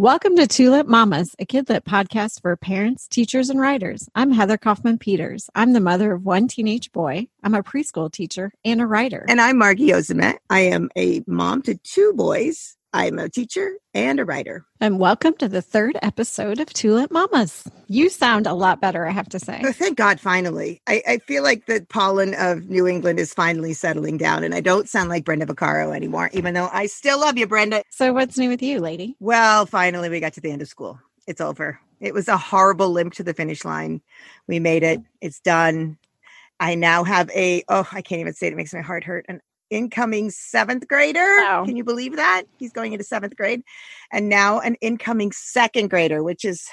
Welcome to Tulip Mamas, a kidlit podcast for parents, teachers, and writers. I'm Heather Kaufman Peters. I'm the mother of one teenage boy. I'm a preschool teacher and a writer. And I'm Margie Ozamet. I am a mom to two boys. I'm a teacher and a writer. And welcome to the third episode of Tulip Mamas. You sound a lot better, I have to say. Oh, thank God, finally. I, I feel like the pollen of New England is finally settling down, and I don't sound like Brenda Vaccaro anymore, even though I still love you, Brenda. So, what's new with you, lady? Well, finally, we got to the end of school. It's over. It was a horrible limp to the finish line. We made it. It's done. I now have a, oh, I can't even say it. It makes my heart hurt. An incoming seventh grader. Wow. Can you believe that? He's going into seventh grade. And now an incoming second grader, which is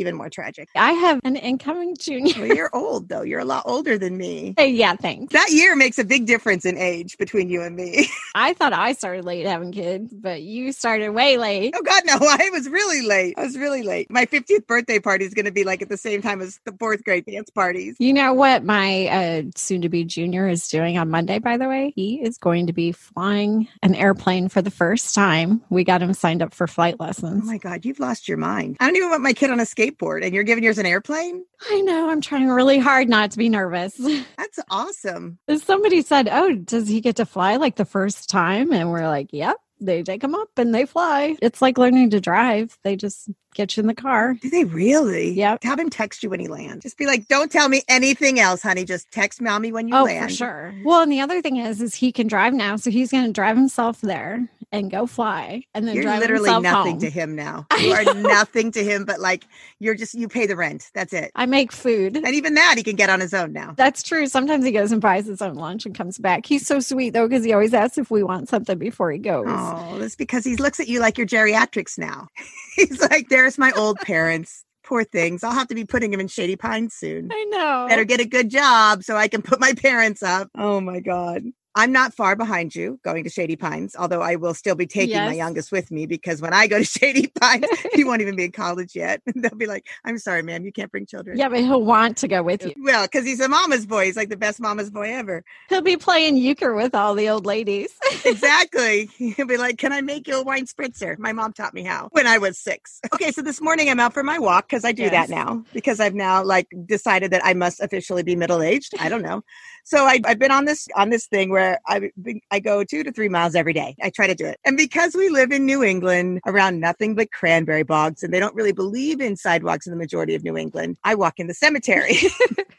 even more tragic. I have an incoming junior. Well, you're old, though. You're a lot older than me. Yeah, thanks. That year makes a big difference in age between you and me. I thought I started late having kids, but you started way late. oh, God, no. I was really late. I was really late. My 50th birthday party is going to be like at the same time as the fourth grade dance parties. You know what my uh, soon to be junior is doing on Monday, by the way? He is going to be flying an airplane for the first time. We got him signed up for flight lessons. Oh, my God. You've lost your mind. I don't even want my kid on a skateboard, and you're giving yours an airplane? I know, I'm trying really hard not to be nervous. That's awesome. Somebody said, Oh, does he get to fly like the first time? And we're like, Yep. They take him up and they fly. It's like learning to drive. They just get you in the car. Do they really? Yep. Have him text you when he lands. Just be like, don't tell me anything else, honey. Just text mommy when you oh, land. for sure. Well, and the other thing is, is he can drive now, so he's going to drive himself there and go fly, and then You're drive literally nothing home. to him now. You are nothing to him, but like you're just you pay the rent. That's it. I make food. And even that he can get on his own now. That's true. Sometimes he goes and buys his own lunch and comes back. He's so sweet though, because he always asks if we want something before he goes. Oh, that's because he looks at you like you're geriatrics now. He's like, there's my old parents. Poor things. I'll have to be putting him in Shady Pines soon. I know. Better get a good job so I can put my parents up. Oh my God. I'm not far behind you going to Shady Pines, although I will still be taking my youngest with me because when I go to Shady Pines, he won't even be in college yet. They'll be like, I'm sorry, ma'am, you can't bring children. yeah, but he'll want to go with you. Well, because he's a mama's boy. He's like the best mama's boy ever. He'll be playing euchre with all the old ladies. Exactly. He'll be like, Can I make you a wine spritzer? My mom taught me how when I was six. Okay, so this morning I'm out for my walk because I do Yes. that now because I've now like decided that I must officially be middle aged. I don't know. So I, I've been on this on this thing where I I go two to three miles every day. I try to do it, and because we live in New England around nothing but cranberry bogs, and they don't really believe in sidewalks in the majority of New England, I walk in the cemetery.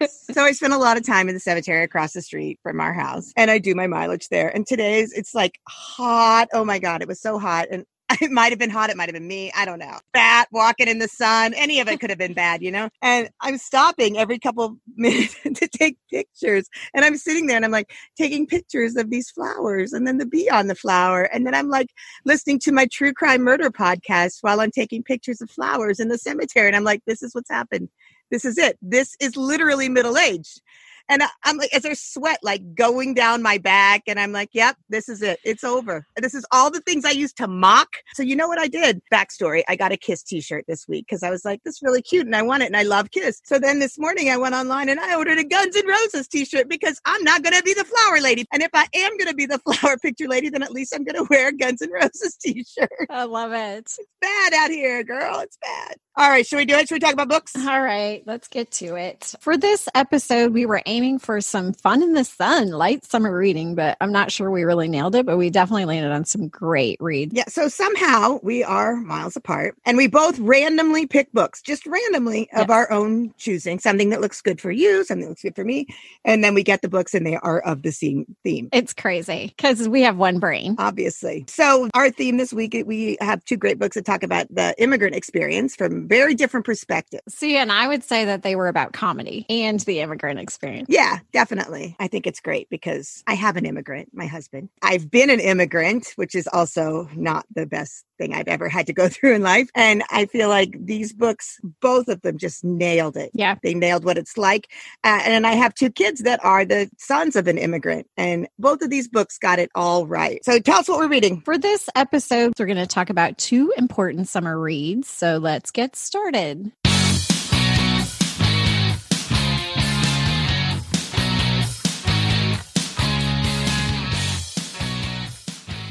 so I spend a lot of time in the cemetery across the street from our house, and I do my mileage there. And today's it's like hot. Oh my god, it was so hot, and it might have been hot. It might have been me. I don't know. Fat, walking in the sun. Any of it could have been bad, you know? And I'm stopping every couple minutes to take pictures. And I'm sitting there and I'm like taking pictures of these flowers and then the bee on the flower. And then I'm like listening to my true crime murder podcast while I'm taking pictures of flowers in the cemetery. And I'm like, this is what's happened. This is it. This is literally middle aged. And I- I'm like, is there sweat like going down my back, and I'm like, yep, this is it. It's over. This is all the things I used to mock. So you know what I did? Backstory: I got a Kiss T-shirt this week because I was like, this is really cute, and I want it, and I love Kiss. So then this morning I went online and I ordered a Guns N' Roses T-shirt because I'm not gonna be the flower lady, and if I am gonna be the flower picture lady, then at least I'm gonna wear a Guns N' Roses T-shirt. I love it. It's bad out here, girl. It's bad. All right, should we do it? Should we talk about books? All right, let's get to it. For this episode, we were aiming for some fun in the sun, light summer reading, but I'm not sure we really nailed it, but we definitely landed on some great reads. Yeah, so somehow we are miles apart and we both randomly pick books, just randomly of Yes. our own choosing, something that looks good for you, something that looks good for me. And then we get the books and they are of the same theme. It's crazy because we have one brain. Obviously. So, our theme this week, we have two great books that talk about the immigrant experience from very different perspectives. See, and I would say that they were about comedy and the immigrant experience. Yeah, definitely. I think it's great because I have an immigrant, my husband. I've been an immigrant, which is also not the best thing I've ever had to go through in life. And I feel like these books, both of them just nailed it. Yeah. They nailed what it's like. Uh, and I have two kids that are the sons of an immigrant, and both of these books got it all right. So tell us what we're reading. For this episode, we're going to talk about two important summer reads. So let's get started.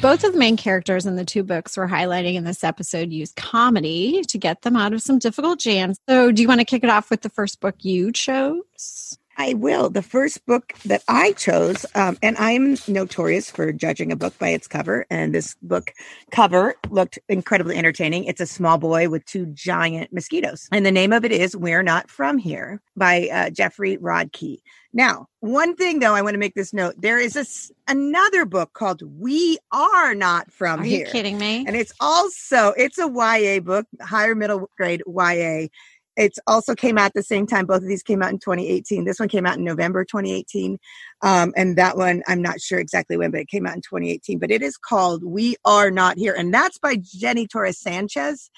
Both of the main characters in the two books we're highlighting in this episode use comedy to get them out of some difficult jams. So, do you want to kick it off with the first book you chose? I will. The first book that I chose, um, and I'm notorious for judging a book by its cover, and this book cover looked incredibly entertaining. It's a small boy with two giant mosquitoes, and the name of it is "We're Not From Here" by uh, Jeffrey Rodkey. Now, one thing though, I want to make this note: there is a, another book called "We Are Not From Are Here." Are you kidding me? And it's also it's a YA book, higher middle grade YA it's also came out at the same time. Both of these came out in 2018. This one came out in November 2018. Um, and that one, I'm not sure exactly when, but it came out in 2018. But it is called We Are Not Here. And that's by Jenny Torres Sanchez.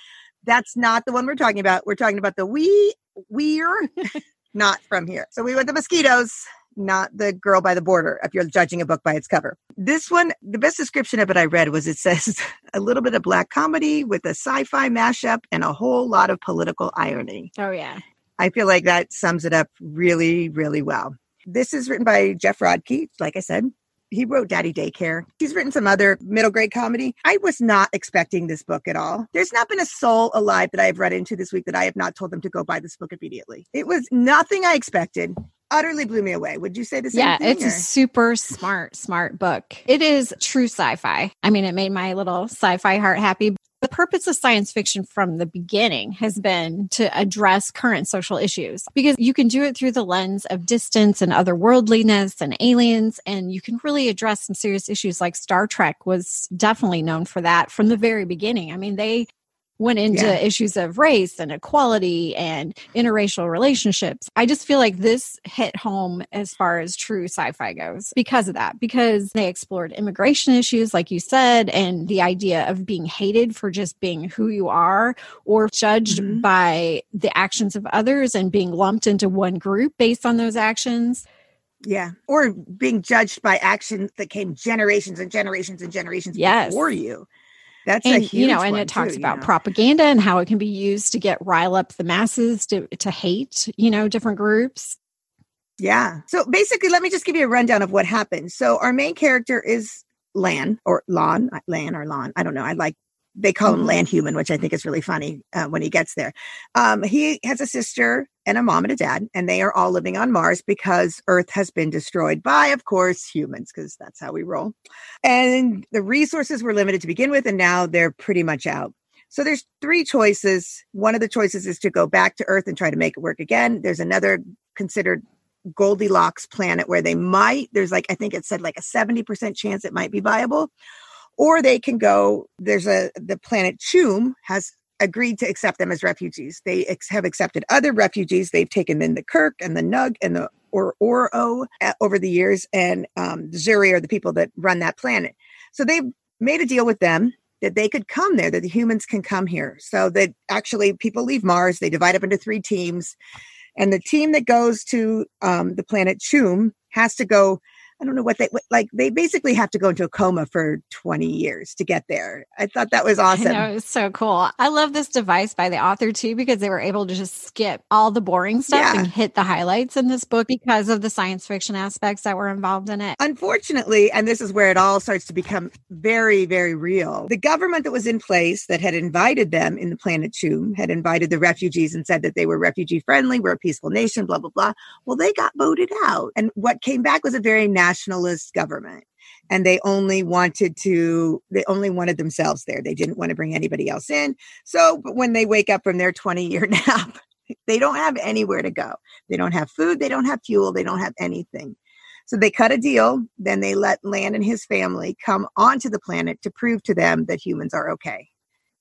That's not the one we're talking about. We're talking about the We, We're Not From Here. So we went the mosquitoes not the girl by the border if you're judging a book by its cover. This one, the best description of it I read was it says a little bit of black comedy with a sci fi mashup and a whole lot of political irony. Oh, yeah. I feel like that sums it up really, really well. This is written by Geoff Rodkey, like I said. He wrote Daddy Daycare. He's written some other middle grade comedy. I was not expecting this book at all. There's not been a soul alive that I have read into this week that I have not told them to go buy this book immediately. It was nothing I expected utterly blew me away. Would you say the same yeah, thing, it's or? a super smart, smart book. It is true sci fi. I mean, it made my little sci fi heart happy. The purpose of science fiction from the beginning has been to address current social issues because you can do it through the lens of distance and otherworldliness and aliens. And you can really address some serious issues like Star Trek was definitely known for that from the very beginning. I mean, they went into yeah. issues of race and equality and interracial relationships. I just feel like this hit home as far as true sci fi goes because of that, because they explored immigration issues, like you said, and the idea of being hated for just being who you are or judged mm-hmm. by the actions of others and being lumped into one group based on those actions. Yeah. Or being judged by actions that came generations and generations and generations yes. before you. That's and, you know, and it talks too, about know? propaganda and how it can be used to get rile up the masses to to hate, you know, different groups. Yeah. So basically, let me just give you a rundown of what happened. So our main character is Lan or Lon, Lan or Lon. I don't know. I like they call him mm-hmm. land human, which I think is really funny uh, when he gets there. Um, he has a sister and a mom and a dad, and they are all living on Mars because Earth has been destroyed by, of course, humans, because that's how we roll. And the resources were limited to begin with, and now they're pretty much out. So there's three choices. One of the choices is to go back to Earth and try to make it work again. There's another considered Goldilocks planet where they might, there's like, I think it said like a 70% chance it might be viable or they can go there's a the planet Choom has agreed to accept them as refugees. They ex- have accepted other refugees. They've taken in the kirk and the nug and the or oro uh, over the years and um, Zhuri are the people that run that planet. So they've made a deal with them that they could come there that the humans can come here. So that actually people leave mars they divide up into three teams and the team that goes to um, the planet Choom has to go I don't know what they like. They basically have to go into a coma for 20 years to get there. I thought that was awesome. It was so cool. I love this device by the author too because they were able to just skip all the boring stuff yeah. and hit the highlights in this book because of the science fiction aspects that were involved in it. Unfortunately, and this is where it all starts to become very, very real. The government that was in place that had invited them in the planet Choom had invited the refugees and said that they were refugee friendly, we're a peaceful nation, blah, blah, blah. Well, they got voted out. And what came back was a very national nationalist government and they only wanted to they only wanted themselves there. They didn't want to bring anybody else in. So when they wake up from their 20 year nap they don't have anywhere to go. They don't have food they don't have fuel they don't have anything. So they cut a deal then they let Lan and his family come onto the planet to prove to them that humans are okay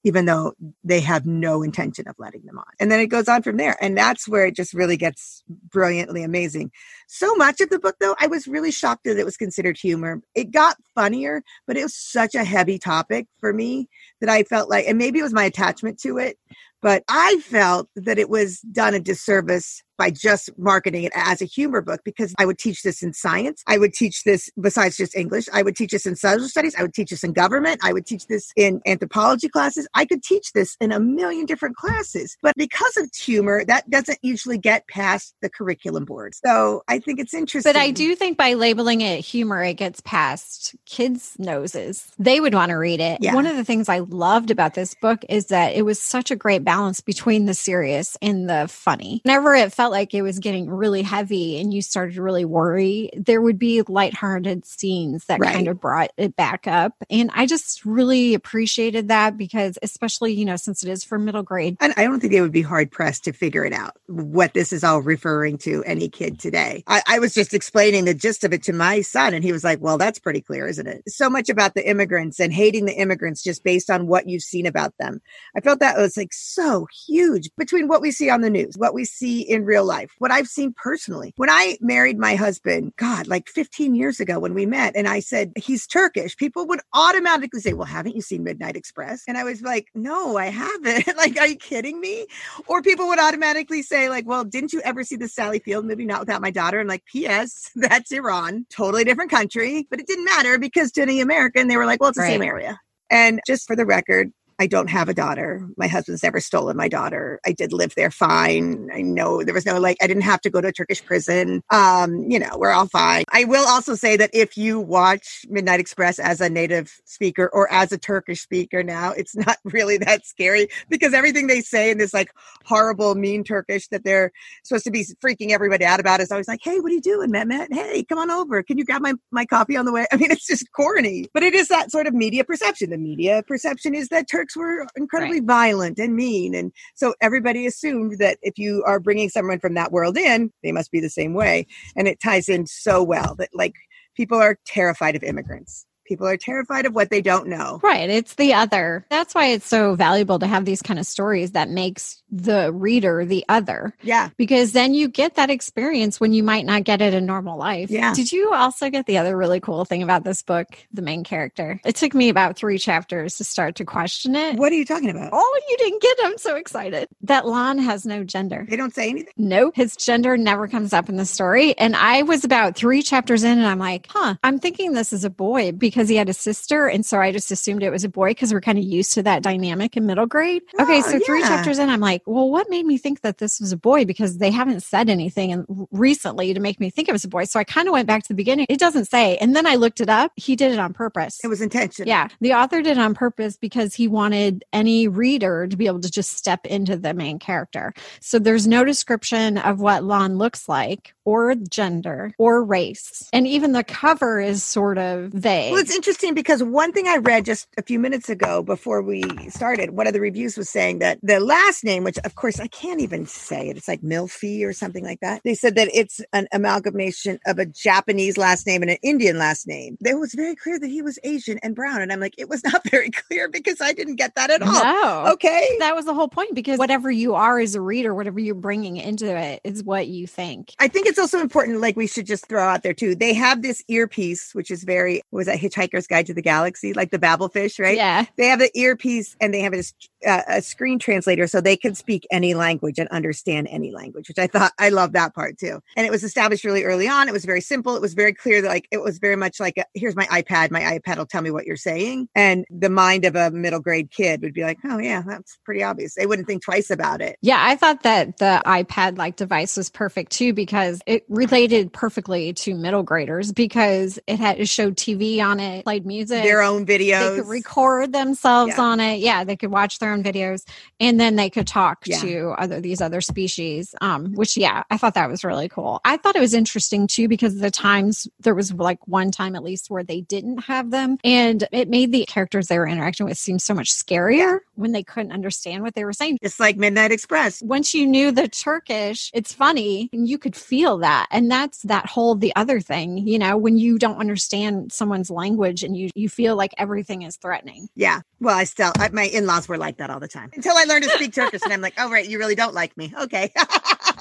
even though they have no intention of letting them on. And then it goes on from there. And that's where it just really gets brilliantly amazing. So much of the book, though, I was really shocked that it was considered humor. It got funnier, but it was such a heavy topic for me that I felt like, and maybe it was my attachment to it, but I felt that it was done a disservice by just marketing it as a humor book because I would teach this in science. I would teach this besides just English. I would teach this in social studies. I would teach this in government. I would teach this in anthropology classes. I could teach this in a million different classes. But because of humor, that doesn't usually get past the curriculum board. So I think it's interesting. But I do think by labeling it humor, it gets past kids' noses. They would want to read it. Yeah. One of the things I loved about this book is that it was such a great balance between the serious and the funny. Whenever it felt like it was getting really heavy and you started to really worry, there would be lighthearted scenes that Right. kind of brought it back up. And I just really appreciated that because, especially, you know, since it is for middle grade, And I don't think they would be hard pressed to figure it out what this is all referring to any kid today. I, I was just explaining the gist of it to my son, and he was like, Well, that's pretty clear, isn't it? So much about the immigrants and hating the immigrants just based on what you've seen about them. I felt that was like so huge between what we see on the news, what we see in real life, what I've seen personally. When I married my husband, God, like 15 years ago when we met, and I said, He's Turkish, people would automatically say, Well, haven't you seen Midnight Express? And I was like, No, I haven't. like, are you kidding me? Or people would automatically say, like, well, didn't you ever see the Sally Field movie, Not Without My Daughter? And like, P.S., that's Iran, totally different country. But it didn't matter because to the American, they were like, well, it's the same area. And just for the record, I don't have a daughter. My husband's never stolen my daughter. I did live there fine. I know there was no like I didn't have to go to a Turkish prison. Um, you know, we're all fine. I will also say that if you watch Midnight Express as a native speaker or as a Turkish speaker now, it's not really that scary because everything they say in this like horrible mean Turkish that they're supposed to be freaking everybody out about is always like, "Hey, what are you doing, Mehmet? Hey, come on over. Can you grab my my coffee on the way?" I mean, it's just corny, but it is that sort of media perception. The media perception is that Turks were incredibly violent and mean, and so everybody assumed that if you are bringing someone from that world in, they must be the same way, and it ties in so well that like people are terrified of immigrants. People are terrified of what they don't know. Right. It's the other. That's why it's so valuable to have these kind of stories that makes the reader the other. Yeah. Because then you get that experience when you might not get it in normal life. Yeah. Did you also get the other really cool thing about this book, the main character? It took me about three chapters to start to question it. What are you talking about? Oh, you didn't get it. I'm so excited. That Lon has no gender. They don't say anything. Nope. His gender never comes up in the story. And I was about three chapters in and I'm like, huh, I'm thinking this is a boy because he had a sister. And so I just assumed it was a boy because we're kind of used to that dynamic in middle grade. Oh, okay. Oh, So three chapters in, I'm like, well, what made me think that this was a boy? Because they haven't said anything and recently to make me think it was a boy. So I kind of went back to the beginning. It doesn't say. And then I looked it up. He did it on purpose. It was intentional. Yeah, the author did it on purpose because he wanted any reader to be able to just step into the main character. So there's no description of what Lon looks like, or gender, or race. And even the cover is sort of vague. Well, it's interesting because one thing I read just a few minutes ago before we started, one of the reviews was saying that the last name, which of course I can't even say it, it's like Milfy or something like that. They said that it's an amalgamation of a Japanese last name and an Indian last name. It was very clear that he was Asian and brown. And I'm like, it was not very clear because I didn't get that at all. no. Okay. That was the whole point because whatever you are as a reader, whatever you're bringing into it is what you think. I think it's also important, like we should just throw out there too. They have this earpiece, which is very, was that Hitchhiker's Guide to the Galaxy, like the Babelfish, right? Yeah. they have the earpiece and they have a, uh, a screen translator so they can speak any language and understand any language which i thought i love that part too. And it was established really early on. It was very simple. It was very clear that like it was very much like a, here's my ipad. My ipad will tell me what you're saying. And the mind of a middle grade kid would be like oh yeah that's pretty obvious. They wouldn't think twice about it. Yeah, I thought that the iPad like device was perfect too because it related perfectly to middle graders because it had it showed TV on it, played music. their own they videos. could record themselves Yeah. on it. Yeah, they could watch their own videos and then they could talk Yeah. to other these other species. Um, which yeah, I thought that was really cool. I thought it was interesting too because the times there was like one time at least where they didn't have them and it made the characters they were interacting with seem so much scarier when they couldn't understand what they were saying It's like midnight express once you knew the Turkish, it's funny and you could feel that. And that's that whole the other thing, you know, when you don't understand someone's language and you you feel like everything is threatening. yeah well i still I, my in-laws were like that all the time until i learned to speak turkish and i'm like oh right you really don't like me okay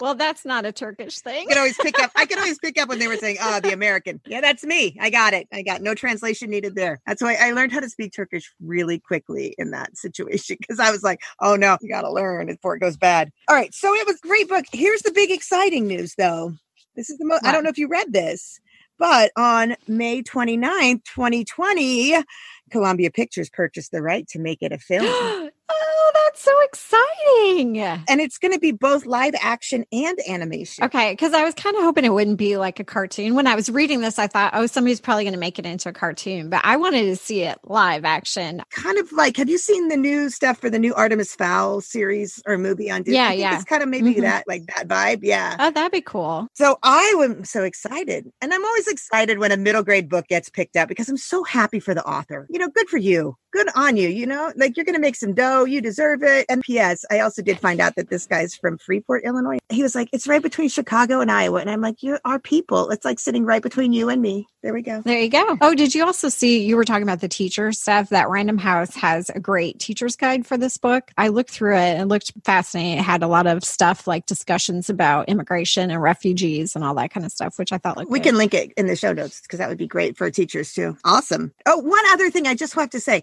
well, that's not a Turkish thing. I could always pick up. I could always pick up when they were saying, "Oh, the American." Yeah, that's me. I got it. I got no translation needed there. That's why I learned how to speak Turkish really quickly in that situation because I was like, "Oh no, you got to learn before it goes bad." All right, so it was a great book. Here's the big exciting news, though. This is the most. I don't know if you read this, but on May 29th, 2020, Columbia Pictures purchased the right to make it a film. oh, that's so exciting. And it's going to be both live action and animation. Okay. Cause I was kind of hoping it wouldn't be like a cartoon. When I was reading this, I thought, oh, somebody's probably going to make it into a cartoon, but I wanted to see it live action. Kind of like, have you seen the new stuff for the new Artemis Fowl series or movie on Disney? Yeah. Yeah. It's kind of maybe mm-hmm. that, like that vibe. Yeah. Oh, that'd be cool. So I am so excited. And I'm always excited when a middle grade book gets picked up because I'm so happy for the author. You know, good for you. Good on you. You know, like you're going to make some dough. You deserve it. And P.S. I also did find out that this guy's from Freeport, Illinois. He was like, it's right between Chicago and Iowa. And I'm like, you are people. It's like sitting right between you and me. There we go. There you go. Oh, did you also see you were talking about the teacher stuff? That Random House has a great teacher's guide for this book. I looked through it and it looked fascinating. It had a lot of stuff like discussions about immigration and refugees and all that kind of stuff, which I thought looked We good. can link it in the show notes because that would be great for teachers too. Awesome. Oh, one other thing I just have to say.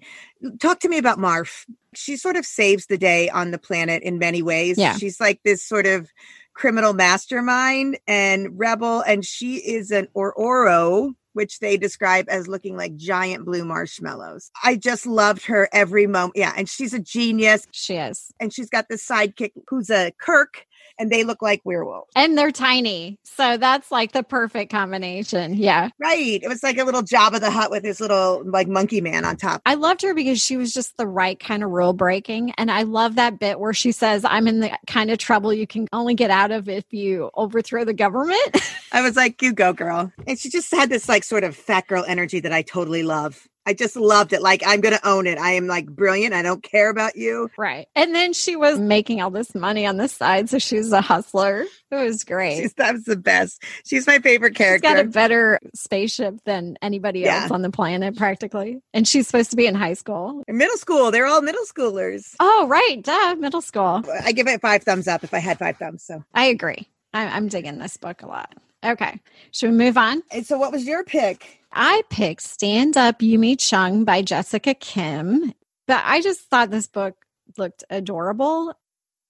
Talk to me about Marf. She sort of saves the day on the planet in many ways. Yeah. She's like this sort of criminal mastermind and rebel, and she is an Ororo, which they describe as looking like giant blue marshmallows. I just loved her every moment. Yeah, and she's a genius. She is. And she's got this sidekick who's a Kirk, and they look like werewolves. And they're tiny. So that's like the perfect combination. Yeah. Right. It was like a little Jabba the Hutt with his little like monkey man on top. I loved her because she was just the right kind of rule breaking. And I love that bit where she says, I'm in the kind of trouble you can only get out of if you overthrow the government. I was like, you go, girl. And she just had this like sort of fat girl energy that I totally love. I just loved it. Like, I'm going to own it. I am like brilliant. I don't care about you. Right. And then she was making all this money on the side. So she was a hustler. It was great. She's, that was the best. She's my favorite character. She's got a better spaceship than anybody yeah. else on the planet, practically. And she's supposed to be in high school. In middle school. They're all middle schoolers. Oh, right. Duh. Middle school. I give it five thumbs up if I had five thumbs. So I agree. I, I'm digging this book a lot. Okay. Should we move on? And so, what was your pick? I picked Stand Up Yumi Chung by Jessica Kim. But I just thought this book looked adorable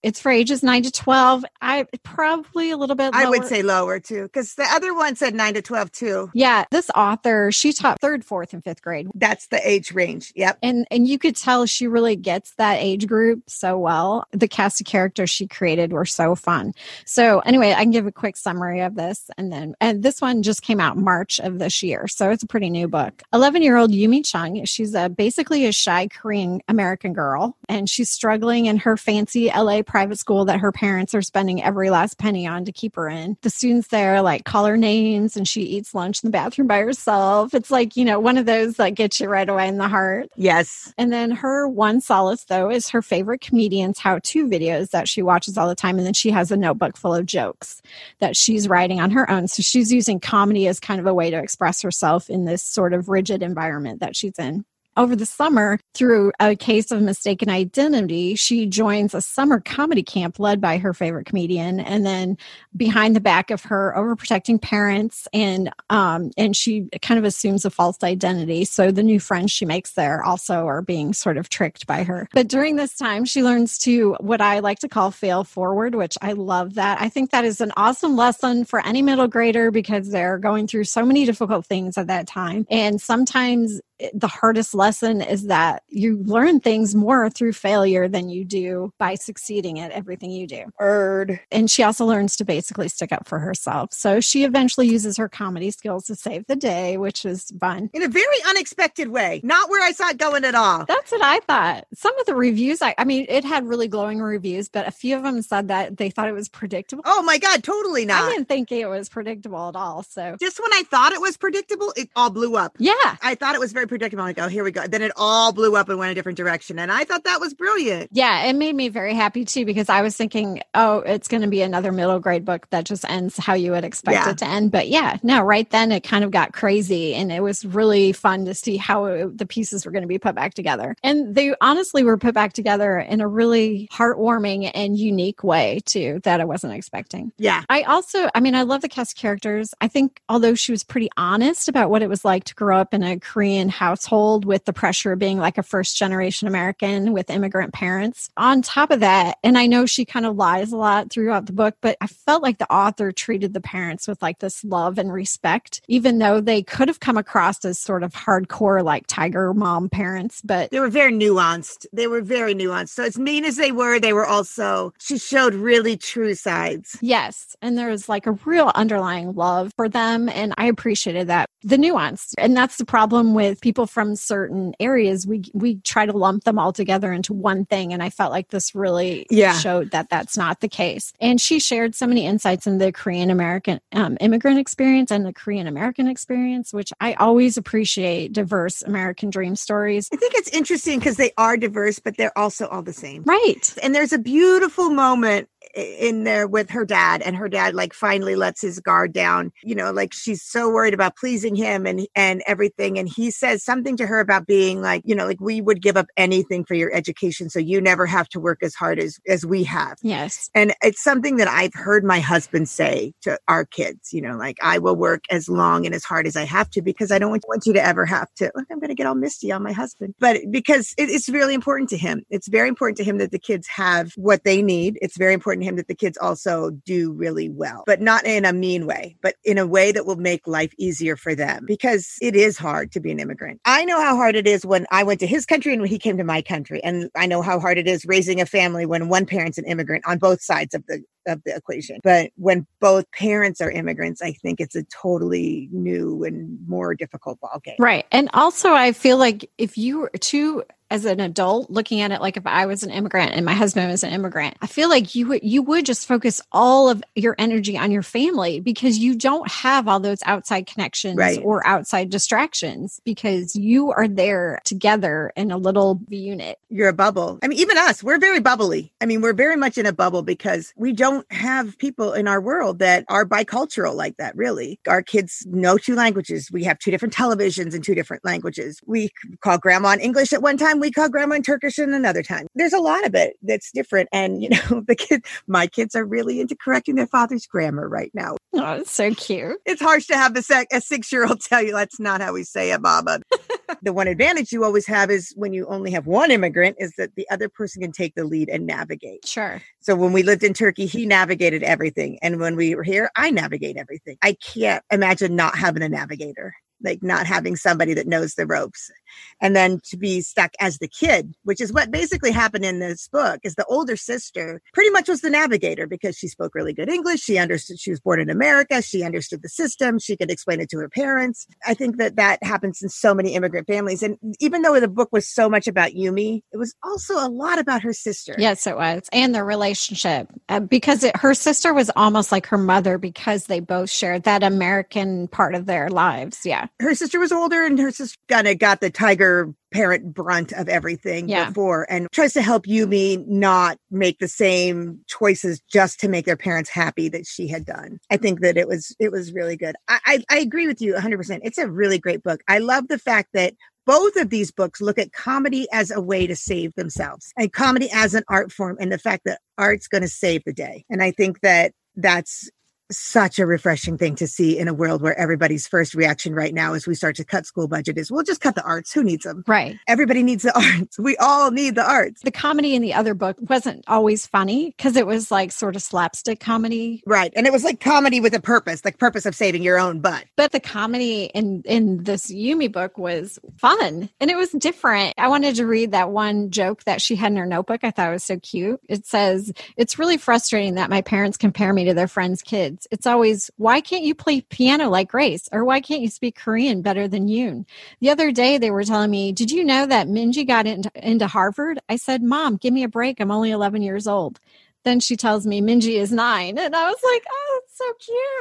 it's for ages 9 to 12 i probably a little bit lower. i would say lower too because the other one said 9 to 12 too. Yeah this author she taught third fourth and fifth grade. That's the age range yep. And and you could tell she really gets that age group so well. The cast of characters she created were so fun. So anyway i can give a quick summary of this and then and this one just came out march of this year so it's a pretty new book. 11 year old yumi chung she's a basically a shy korean american girl and she's struggling in her fancy la private school that her parents are spending every last penny on to keep her in. The students there like call her names and she eats lunch in the bathroom by herself. It's like, you know, one of those that gets you right away in the heart. Yes. And then her one solace though is her favorite comedian's how to videos that she watches all the time. And then she has a notebook full of jokes that she's writing on her own. So she's using comedy as kind of a way to express herself in this sort of rigid environment that she's in over the summer, through a case of mistaken identity, she joins a summer comedy camp led by her favorite comedian. And then behind the back of her overprotecting parents, and um, and she kind of assumes a false identity. So the new friends she makes there also are being sort of tricked by her. But during this time, she learns to what I like to call fail forward, which I love that. I think that is an awesome lesson for any middle grader because they're going through so many difficult things at that time. And sometimes Eh, the hardest lesson is that you learn things more through failure than you do by succeeding at everything you do. Erd. And she also learns to basically stick up for herself. So she eventually uses her comedy skills to save the day, which was fun. In a very unexpected way, not where I saw it going at all. That's what I thought. Some of the reviews, I, I mean, it had really glowing reviews, but a few of them said that they thought it was predictable. Oh my God, totally not. I didn't think it was predictable at all. So just when I thought it was predictable, it all blew up. Yeah. I thought it was very I'm like, oh, here we go. Then it all blew up and went a different direction. And I thought that was brilliant. Yeah, it made me very happy too because I was thinking, oh, it's going to be another middle grade book that just ends how you would expect Yeah. it to end. But yeah, no, right then it kind of got crazy and it was really fun to see how it, the pieces were going to be put back together. And they honestly were put back together in a really heartwarming and unique way too that I wasn't expecting. Yeah. I also, I mean, I love the cast characters. I think although she was pretty honest about what it was like to grow up in a Korean household with the pressure of being like a first generation American with immigrant parents, on top of that, and I know she kind of lies a lot throughout the book, but I felt like the author treated the parents with like this love and respect, even though they could have come across as sort of hardcore, like tiger mom parents. But They were very nuanced. They were very nuanced. So as mean as they were, they were also she showed really true sides. Yes. And there was like a real underlying love for them. And I appreciated that. The nuance. And that's the problem with people from certain areas. We we try to lump them all together into one thing. And I felt like this really Yeah. showed that that's not the case. And she shared so many insights in the Korean American um, immigrant experience and the Korean American experience, which I always appreciate diverse American dream stories. I think it's interesting because they are diverse, but they're also all the same. Right. And there's a beautiful moment in there with her dad and her dad like finally lets his guard down you know like she's so worried about pleasing him and and everything and he says something to her about being like you know like we would give up anything for your education so you never have to work as hard as as we have Yes. and it's something that I've heard my husband say to our kids, you know, like I will work as long and as hard as I have to because I don't want you to ever have to. Look, I'm going to get all misty on my husband, but because it, it's really important to him. It's very important to him that the kids have what they need. It's very important to him that the kids also do really well, but not in a mean way, but in a way that will make life easier for them because it is hard to be an immigrant. I know how hard it is when I went to his country and when he came to my country. And I know how hard it is raising a family when one parent's an immigrant on both sides of the of the equation. But when both parents are immigrants, I think it's a totally new and more difficult ballgame. Right. And also, I feel like if you were to, as an adult, looking at it like if I was an immigrant and my husband was an immigrant, I feel like you would you would just focus all of your energy on your family because you don't have all those outside connections Right. or outside distractions because you are there together in a little unit. You're a bubble. I mean, even us, we're very bubbly. I mean, we're very much in a bubble because we don't have people in our world that are bicultural like that, really. Our kids know two languages. We have two different televisions in two different languages. We call grandma in English at one time, we call grandma in Turkish in another time. There's a lot of it that's different. And, you know, the kid, my kids are really into correcting their father's grammar right now. Oh, it's so cute. It's harsh to have a, sec- a six year old tell you that's not how we say it, Baba. the one advantage you always have is when you only have one immigrant is that the other person can take the lead and navigate. Sure. So when we lived in Turkey, he navigated everything. And when we were here, I navigate everything. I can't imagine not having a navigator, like not having somebody that knows the ropes. And then to be stuck as the kid, which is what basically happened in this book, is the older sister pretty much was the navigator because she spoke really good English. She understood, she was born in America. She understood the system. She could explain it to her parents. I think that that happens in so many immigrant families. And even though the book was so much about Yumi, it was also a lot about her sister. Yes, it was. And their relationship. Uh, because it, her sister was almost like her mother because they both shared that American part of their lives. Yeah. Her sister was older and her sister kind of got the tiger parent brunt of everything Yeah. before and tries to help Yumi not make the same choices just to make their parents happy that she had done. I think that it was it was really good. I I, I agree with you 100%. It's a really great book. I love the fact that both of these books look at comedy as a way to save themselves and comedy as an art form and the fact that art's going to save the day. And I think that that's such a refreshing thing to see in a world where everybody's first reaction right now as we start to cut school budget is we'll just cut the arts who needs them Right. everybody needs the arts we all need the arts The comedy in the other book wasn't always funny because it was like sort of slapstick comedy. right and it was like comedy with a purpose like purpose of saving your own butt But the comedy in in this Yumi book was fun and it was different. I wanted to read that one joke that she had in her notebook. I thought it was so cute. It says, "It's really frustrating that my parents compare me to their friends' kids. It's always, why can't you play piano like Grace or why can't you speak Korean better than Yoon?" The other day they were telling me, "Did you know that Minji got into, into Harvard?" I said, "Mom, give me a break. I'm only 11 years old." Then she tells me Minji is 9 and I was like, "Oh, so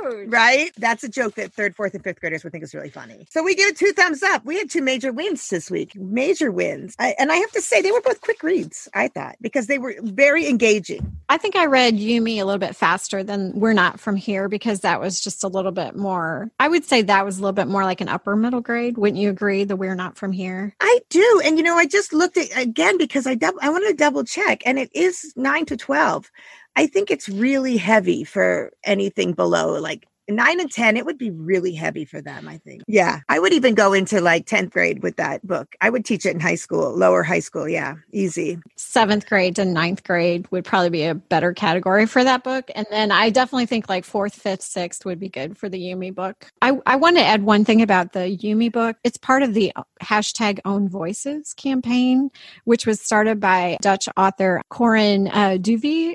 cute. Right? That's a joke that third, fourth, and fifth graders would think is really funny. So we give it two thumbs up. We had two major wins this week, major wins. I, and I have to say, they were both quick reads, I thought, because they were very engaging. I think I read Yumi a little bit faster than We're Not From Here because that was just a little bit more, I would say that was a little bit more like an upper middle grade. Wouldn't you agree? The We're Not From Here? I do. And, you know, I just looked at again because I, dub- I wanted to double check, and it is nine to 12. I think it's really heavy for anything below like nine and 10, it would be really heavy for them, I think. Yeah. I would even go into like 10th grade with that book. I would teach it in high school, lower high school. Yeah. Easy. Seventh grade to ninth grade would probably be a better category for that book. And then I definitely think like fourth, fifth, sixth would be good for the Yumi book. I, I want to add one thing about the Yumi book. It's part of the hashtag own voices campaign, which was started by Dutch author Corinne uh.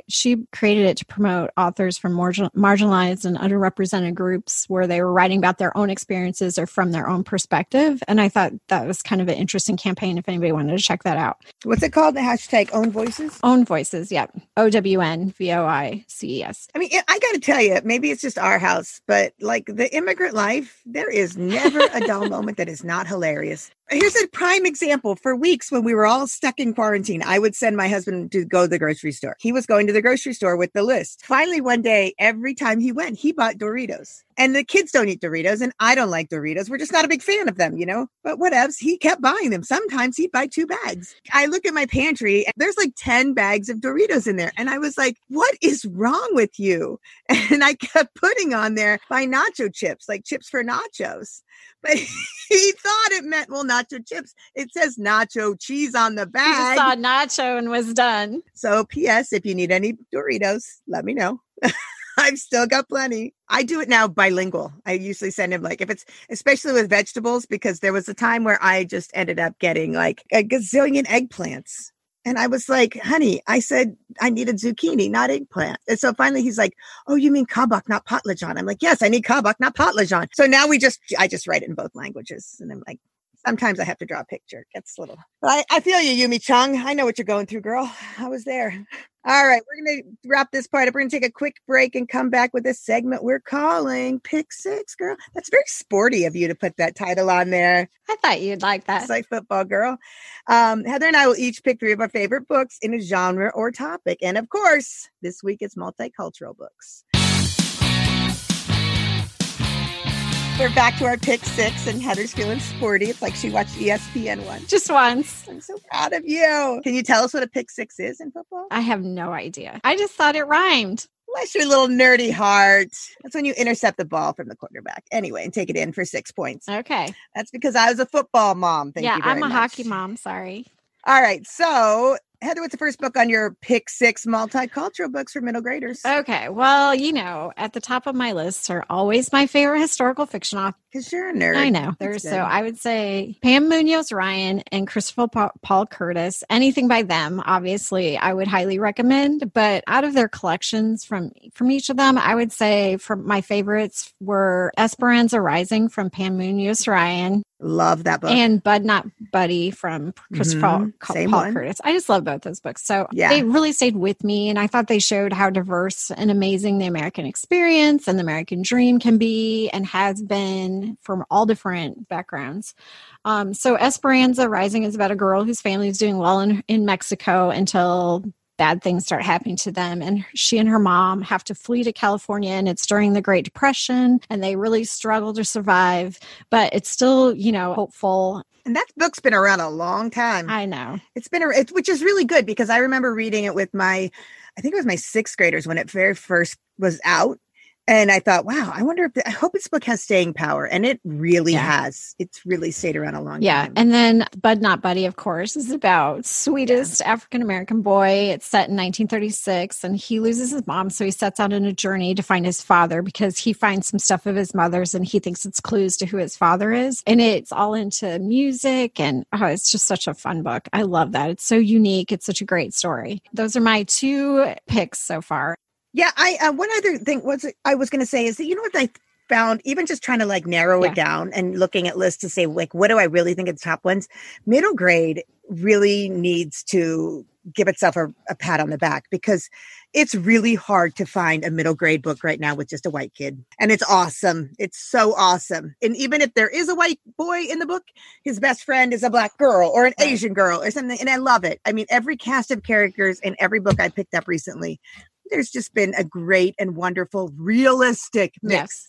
She created it to promote authors from margin- marginalized and underrepresented groups where they were writing about their own experiences or from their own perspective. And I thought that was kind of an interesting campaign if anybody wanted to check that out. What's it called? The hashtag own voices? Own voices. Yep. O W N V O I C E S. I mean, I got to tell you, maybe it's just our house, but like the immigrant life, there is never a dull moment that is not hilarious. Here's a prime example. For weeks when we were all stuck in quarantine, I would send my husband to go to the grocery store. He was going to the grocery store with the list. Finally, one day, every time he went, he bought Doritos. And the kids don't eat Doritos, and I don't like Doritos. We're just not a big fan of them, you know? But whatevs, he kept buying them. Sometimes he'd buy two bags. I look at my pantry, and there's like 10 bags of Doritos in there. And I was like, what is wrong with you? And I kept putting on there my nacho chips, like chips for nachos. But he thought it meant, well, nacho chips. It says nacho cheese on the bag. He saw nacho and was done. So, P.S., if you need any Doritos, let me know. I've still got plenty. I do it now bilingual. I usually send him like if it's especially with vegetables because there was a time where I just ended up getting like a gazillion eggplants. And I was like, honey, I said I needed zucchini, not eggplant. And so finally he's like, oh, you mean kabak, not potlajan. I'm like, yes, I need kabak, not potlajan. So now we just, I just write it in both languages. And I'm like, sometimes I have to draw a picture. Gets a little, I, I feel you, Yumi Chung. I know what you're going through, girl. I was there. All right, we're going to wrap this part up. We're going to take a quick break and come back with a segment we're calling Pick Six, girl. That's very sporty of you to put that title on there. I thought you'd like that. It's like football, girl. Um, Heather and I will each pick three of our favorite books in a genre or topic. And of course, this week it's multicultural books. We're back to our pick six, and Heather's feeling sporty. It's like she watched ESPN one. Just once. I'm so proud of you. Can you tell us what a pick six is in football? I have no idea. I just thought it rhymed. Bless your little nerdy heart. That's when you intercept the ball from the quarterback. Anyway, and take it in for six points. Okay. That's because I was a football mom. Thank yeah, you. I'm a much. hockey mom. Sorry. All right. So Heather, what's the first book on your pick six multicultural books for middle graders? Okay. Well, you know, at the top of my list are always my favorite historical fiction authors. Because you're a nerd. I know. There's so I would say Pam Munoz Ryan and Christopher Paul, Paul Curtis. Anything by them, obviously, I would highly recommend. But out of their collections from from each of them, I would say from my favorites were Esperanza Rising from Pam Munoz Ryan. Love that book. And Bud Not Buddy from Christopher Mhm. Paul, one. Curtis. I just love both those books. So Yeah. they really stayed with me. And I thought they showed how diverse and amazing the American experience and the American dream can be and has been from all different backgrounds. Um, so Esperanza Rising is about a girl whose family is doing well in, in Mexico until bad things start happening to them and she and her mom have to flee to california and it's during the great depression and they really struggle to survive but it's still you know hopeful And that book's been around a long time. i know It's been, a, it's, which is really good because I remember reading it with my, I think it was my sixth graders when it very first was out. And I thought, wow, I wonder if, I hope this book has staying power. And it really Yeah. has. It's really stayed around a long Yeah, time. Yeah, and then Bud Not Buddy, of course, is about sweetest African American boy. It's set in 1936, and he loses his mom, so he sets out on a journey to find his father because he finds some stuff of his mother's, and he thinks it's clues to who his father is. And it's all into music, and oh, it's just such a fun book. I love that. It's so unique. It's such a great story. Those are my two picks so far. Yeah, I uh, one other thing was I was going to say is that you know what I found even just trying to like narrow Yeah. it down and looking at lists to say like what do I really think are the top ones. Middle grade really needs to give itself a, a pat on the back because it's really hard to find a middle grade book right now with just a white kid. And it's awesome. It's so awesome. And even if there is a white boy in the book, his best friend is a black girl or an Asian girl or something. And I love it. I mean, every cast of characters in every book I picked up recently, there's just been a great and wonderful, realistic mix Yes.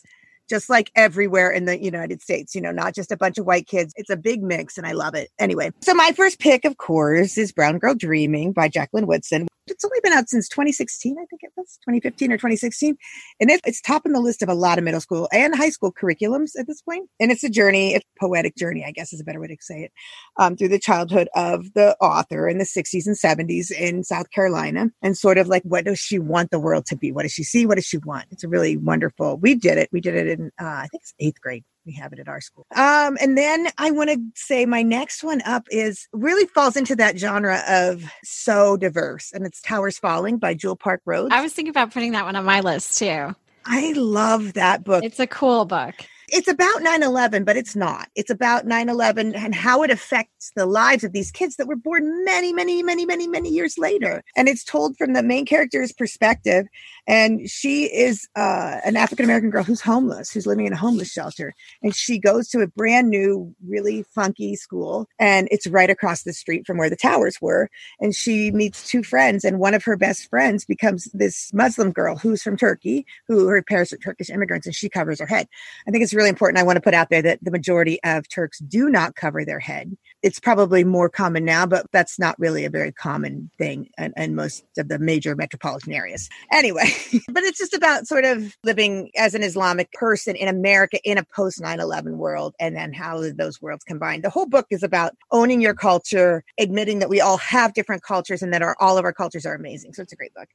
just like everywhere in the United States, you know, not just a bunch of white kids. It's a big mix and I love it. Anyway, so my first pick, of course, is Brown Girl Dreaming by Jacqueline Woodson. It's only been out since 2016, I think it was 2015 or 2016. And it, it's top in the list of a lot of middle school and high school curriculums at this point. And it's a journey, a poetic journey, I guess is a better way to say it, um, through the childhood of the author in the 60s and 70s in South Carolina. And sort of like, what does she want the world to be? What does she see? What does she want? It's a really wonderful. We did it. We did it in, uh, I think it's eighth grade. We have it at our school. Um, and then I want to say my next one up is really falls into that genre of so diverse, and it's Towers Falling by Jewell Parker Rhodes. I was thinking about putting that one on my list too. I love that book. It's a cool book. It's about 9 11, but it's not. It's about 9 11 and how it affects the lives of these kids that were born many, many, many, many, many years later. And it's told from the main character's perspective. And she is uh, an African American girl who's homeless, who's living in a homeless shelter. And she goes to a brand new, really funky school. And it's right across the street from where the towers were. And she meets two friends. And one of her best friends becomes this Muslim girl who's from Turkey, who her parents are Turkish immigrants, and she covers her head. I think it's really important. I want to put out there that the majority of Turks do not cover their head. It's probably more common now, but that's not really a very common thing in, in most of the major metropolitan areas. Anyway, but it's just about sort of living as an Islamic person in America in a post 9 11 world and then how those worlds combine. The whole book is about owning your culture, admitting that we all have different cultures and that our, all of our cultures are amazing. So it's a great book.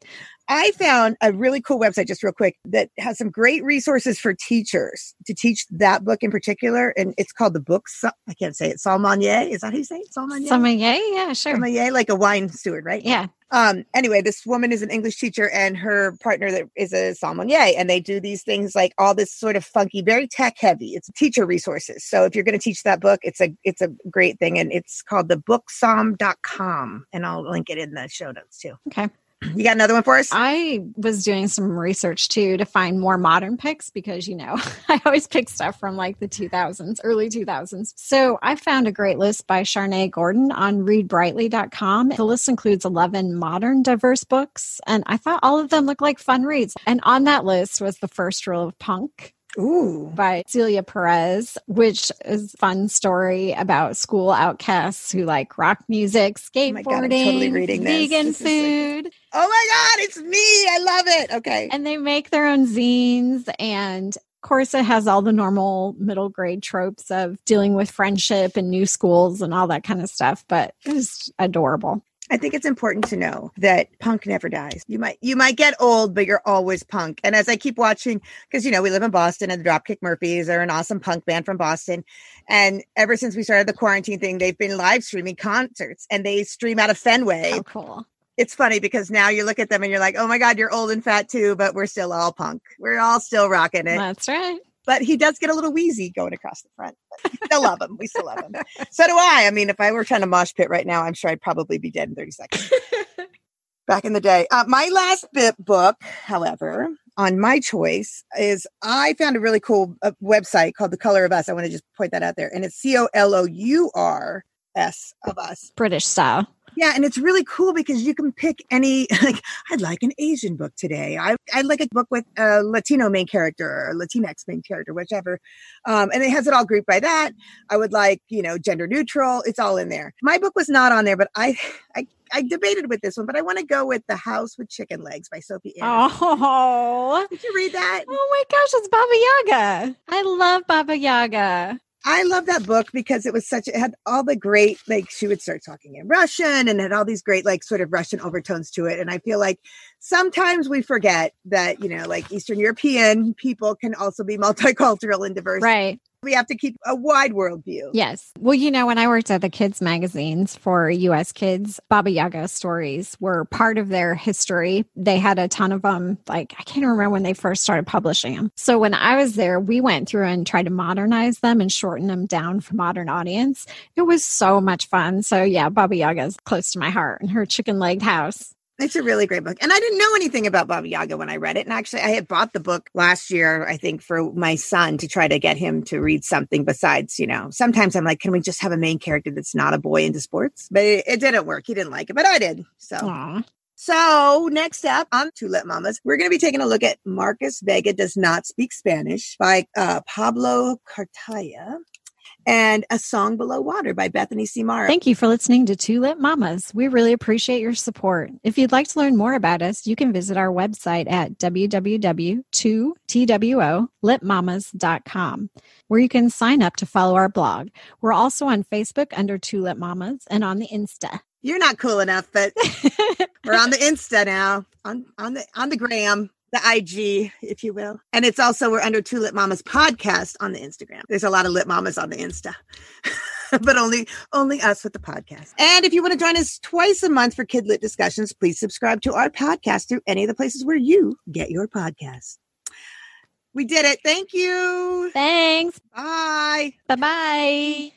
I found a really cool website, just real quick, that has some great resources for teachers to teach that book in particular. And it's called the book. I can't say it. Salmonier. Is that how you say? Salmonier? Sommelier, yeah, sure. Sommelier, like a wine steward, right? Yeah. Um, anyway, this woman is an English teacher and her partner that is a sommelier, and they do these things like all this sort of funky, very tech heavy. It's teacher resources. So if you're going to teach that book, it's a it's a great thing, and it's called the booksom.com, and I'll link it in the show notes too. Okay. You got another one for us? I was doing some research too to find more modern picks because, you know, I always pick stuff from like the 2000s, early 2000s. So I found a great list by Charnaie Gordon on readbrightly.com. The list includes 11 modern diverse books, and I thought all of them looked like fun reads. And on that list was The First Rule of Punk Ooh, by Celia Perez, which is a fun story about school outcasts who like rock music, oh skateboarding, Oh God, totally reading this. vegan This is like- food. oh my God, it's me! I love it. Okay, and they make their own zines and of course it has all the normal middle grade tropes of dealing with friendship and new schools and all that kind of stuff but it was adorable I think it's important to know that punk never dies. You might you might get old, but you're always punk. And as I keep watching, because you know we live in Boston, and the Dropkick Murphys are an awesome punk band from Boston. And ever since we started the quarantine thing, they've been live streaming concerts, and they stream out of Fenway. how cool It's funny because now you look at them and you're like, oh my god, you're old and fat too, but we're still all punk. We're all still rocking it. that's right But he does get a little wheezy going across the front. But still love him. We still love him. So do I. I mean, if I were trying to mosh pit right now, I'm sure I'd probably be dead in 30 seconds. Back in the day. Uh, my last bit book, however, on my choice is I found a really cool uh, website called The Color of Us. I want to just point that out there. And it's C O L O U R S of Us. british style Yeah, and it's really cool because you can pick any like I'd like an Asian book today. I I'd like a book with a Latino main character or Latinx main character, whichever. Um, and it has it all grouped by that. I would like, you know, gender neutral. It's all in there. My book was not on there, but I I I debated with this one, but I want to go with The House with Chicken Legs by Sophie Anderson. oh Did you read that? oh my gosh it's baba yaga i love baba yaga I love that book because it was such it had all the great like she would start talking in Russian and had all these great like sort of Russian overtones to it and I feel like sometimes we forget that you know like Eastern European people can also be multicultural and diverse. right We have to keep a wide world view. Yes. Well, you know, when I worked at the kids magazines for US Kids, Baba Yaga stories were part of their history. They had a ton of them. Like, I can't remember when they first started publishing them. So when I was there, we went through and tried to modernize them and shorten them down for modern audience. It was so much fun. So yeah, Baba Yaga is close to my heart and her chicken legged house. It's a really great book. And I didn't know anything about Baba Yaga when I read it. And actually, I had bought the book last year, I think, for my son to try to get him to read something besides, you know, sometimes I'm like, can we just have a main character that's not a boy into sports? But it, it didn't work. He didn't like it, but I did. So. Aw. So next up on Tulip Mamas, we're going to be taking a look at Marcus Vega Does Not Speak Spanish by uh, Pablo Cartaya and A Song Below Water by Bethany C. Morrow. Thank you for listening to Tulip Mamas. We really appreciate your support. If you'd like to learn more about us, you can visit our website at www.2twolipmamas.com, where you can sign up to follow our blog. We're also on Facebook under Tulip Mamas and on the Insta. You're not cool enough, but we're on the Insta now, on on the on the gram, the IG, if you will. And it's also we're under Two Lip Mamas podcast on the Instagram. There's a lot of lit mamas on the Insta. but only only us with the podcast. And if you want to join us twice a month for Kid Lit discussions, please subscribe to our podcast through any of the places where you get your podcasts. We did it. Thank you. Thanks. Bye. Bye bye.